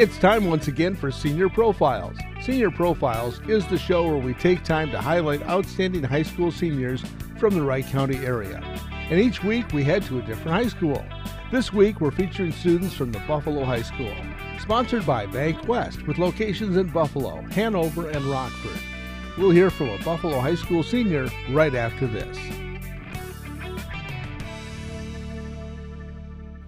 It's time once again for Senior Profiles. Senior Profiles is the show where we take time to highlight outstanding high school seniors from the Wright County area. And each week we head to a different high school. This week we're featuring students from the Buffalo High School. Sponsored by Bank West with locations in Buffalo, Hanover, and Rockford. We'll hear from a Buffalo High School senior right after this.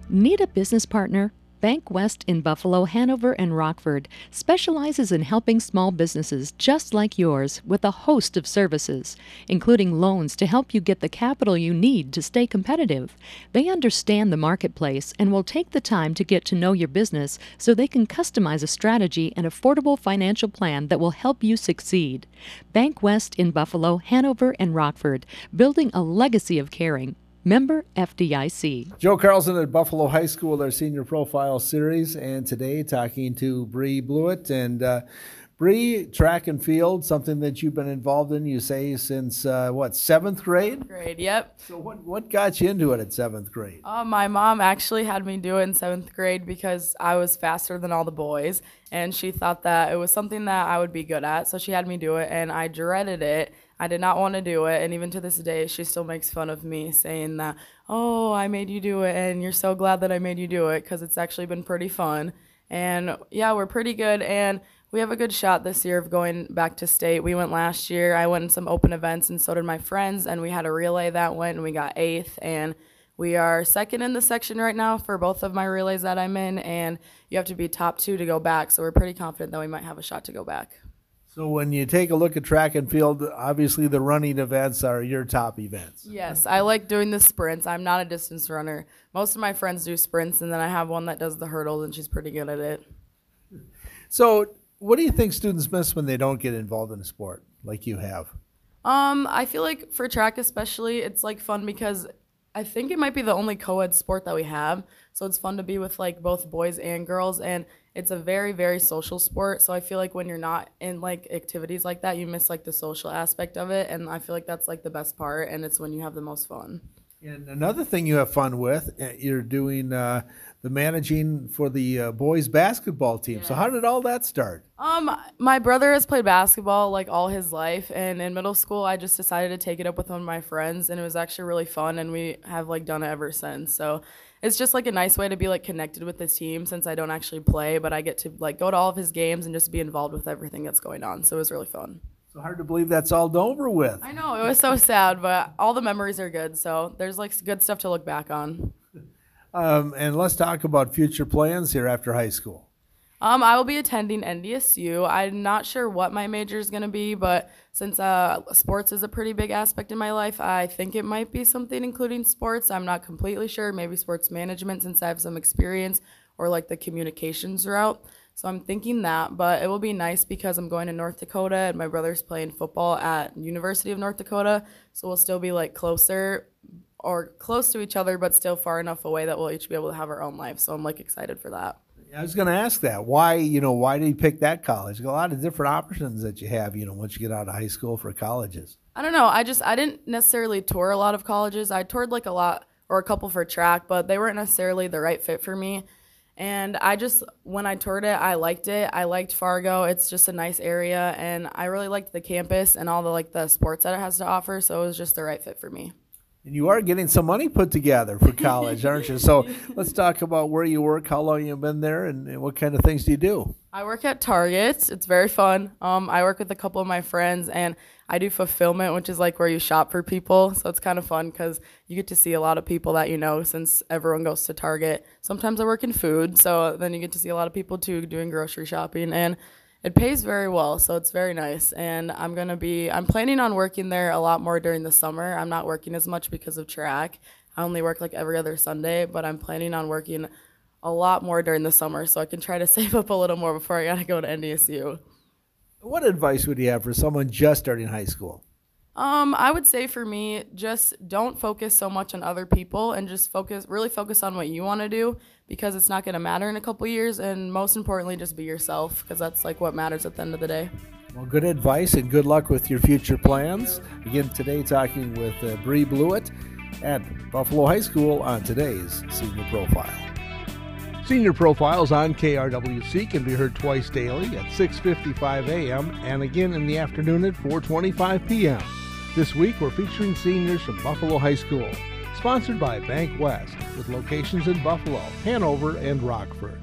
Need a business partner? Bank West in Buffalo, Hanover, and Rockford specializes in helping small businesses just like yours with a host of services, including loans to help you get the capital you need to stay competitive. They understand the marketplace and will take the time to get to know your business so they can customize a strategy and affordable financial plan that will help you succeed. Bank West in Buffalo, Hanover, and Rockford, building a legacy of caring. Member FDIC. Joe Carlson at Buffalo High School, their senior profile series, and today talking to Bree Blewett. And uh, Bree, track and field, something that you've been involved in, you say, since uh, what, seventh grade? Grade, yep. So, what, what got you into it at seventh grade? Uh, my mom actually had me do it in seventh grade because I was faster than all the boys, and she thought that it was something that I would be good at. So, she had me do it, and I dreaded it I did not want to do it. And even to this day, she still makes fun of me saying that, oh, I made you do it. And you're so glad that I made you do it because it's actually been pretty fun. And yeah, we're pretty good. And we have a good shot this year of going back to state. We went last year. I went in some open events, and so did my friends. And we had a relay that went, and we got eighth. And we are second in the section right now for both of my relays that I'm in. And you have to be top two to go back. So we're pretty confident that we might have a shot to go back. So when you take a look at track and field, obviously the running events are your top events. Yes, I like doing the sprints. I'm not a distance runner. Most of my friends do sprints, and then I have one that does the hurdles, and she's pretty good at it. So, what do you think students miss when they don't get involved in a sport like you have? Um, I feel like for track especially, it's like fun because I think it might be the only co-ed sport that we have. So it's fun to be with like both boys and girls and it's a very very social sport. So I feel like when you're not in like activities like that, you miss like the social aspect of it and I feel like that's like the best part and it's when you have the most fun. And another thing you have fun with, uh, you're doing uh, the managing for the uh, boys basketball team. Yes. So how did all that start? Um, my brother has played basketball like all his life, and in middle school, I just decided to take it up with one of my friends, and it was actually really fun, and we have like done it ever since. So it's just like a nice way to be like connected with the team since I don't actually play, but I get to like go to all of his games and just be involved with everything that's going on. So it was really fun. So hard to believe that's all over with. I know it was so sad, but all the memories are good. So there's like good stuff to look back on. Um, and let's talk about future plans here after high school. Um, I will be attending NDSU. I'm not sure what my major is going to be, but since uh, sports is a pretty big aspect in my life, I think it might be something including sports. I'm not completely sure. Maybe sports management since I have some experience, or like the communications route. So I'm thinking that, but it will be nice because I'm going to North Dakota and my brother's playing football at University of North Dakota. So we'll still be like closer or close to each other, but still far enough away that we'll each be able to have our own life. So I'm like excited for that. I was going to ask that. Why, you know, why did you pick that college? A lot of different options that you have, you know, once you get out of high school for colleges. I don't know. I just I didn't necessarily tour a lot of colleges. I toured like a lot or a couple for track, but they weren't necessarily the right fit for me. And I just when I toured it, I liked it. I liked Fargo. It's just a nice area and I really liked the campus and all the like the sports that it has to offer, so it was just the right fit for me. And you are getting some money put together for college, aren't you? So let's talk about where you work, how long you've been there, and, what kind of things do you do? I work at Target. It's very fun. Um, I work with a couple of my friends, and I do fulfillment, which is like where you shop for people. So it's kind of fun because you get to see a lot of people that you know since everyone goes to Target. Sometimes I work in food, so then you get to see a lot of people too doing grocery shopping. And it pays very well, so it's very nice. And I'm gonna be I'm planning on working there a lot more during the summer. I'm not working as much because of track. I only work like every other Sunday, but I'm planning on working a lot more during the summer so I can try to save up a little more before I gotta go to NDSU. What advice would you have for someone just starting high school? Um, I would say for me, just don't focus so much on other people and just focus, really focus on what you want to do because it's not going to matter in a couple years. And most importantly, just be yourself because that's like what matters at the end of the day. Well, good advice and good luck with your future plans. Again, today talking with uh, Bree Blewett at Buffalo High School on today's Senior Profile. Senior Profiles on KRWC can be heard twice daily at 6:55 a.m. and again in the afternoon at 4:25 p.m. This week we're featuring seniors from Buffalo High School, sponsored by Bank West with locations in Buffalo, Hanover, and Rockford.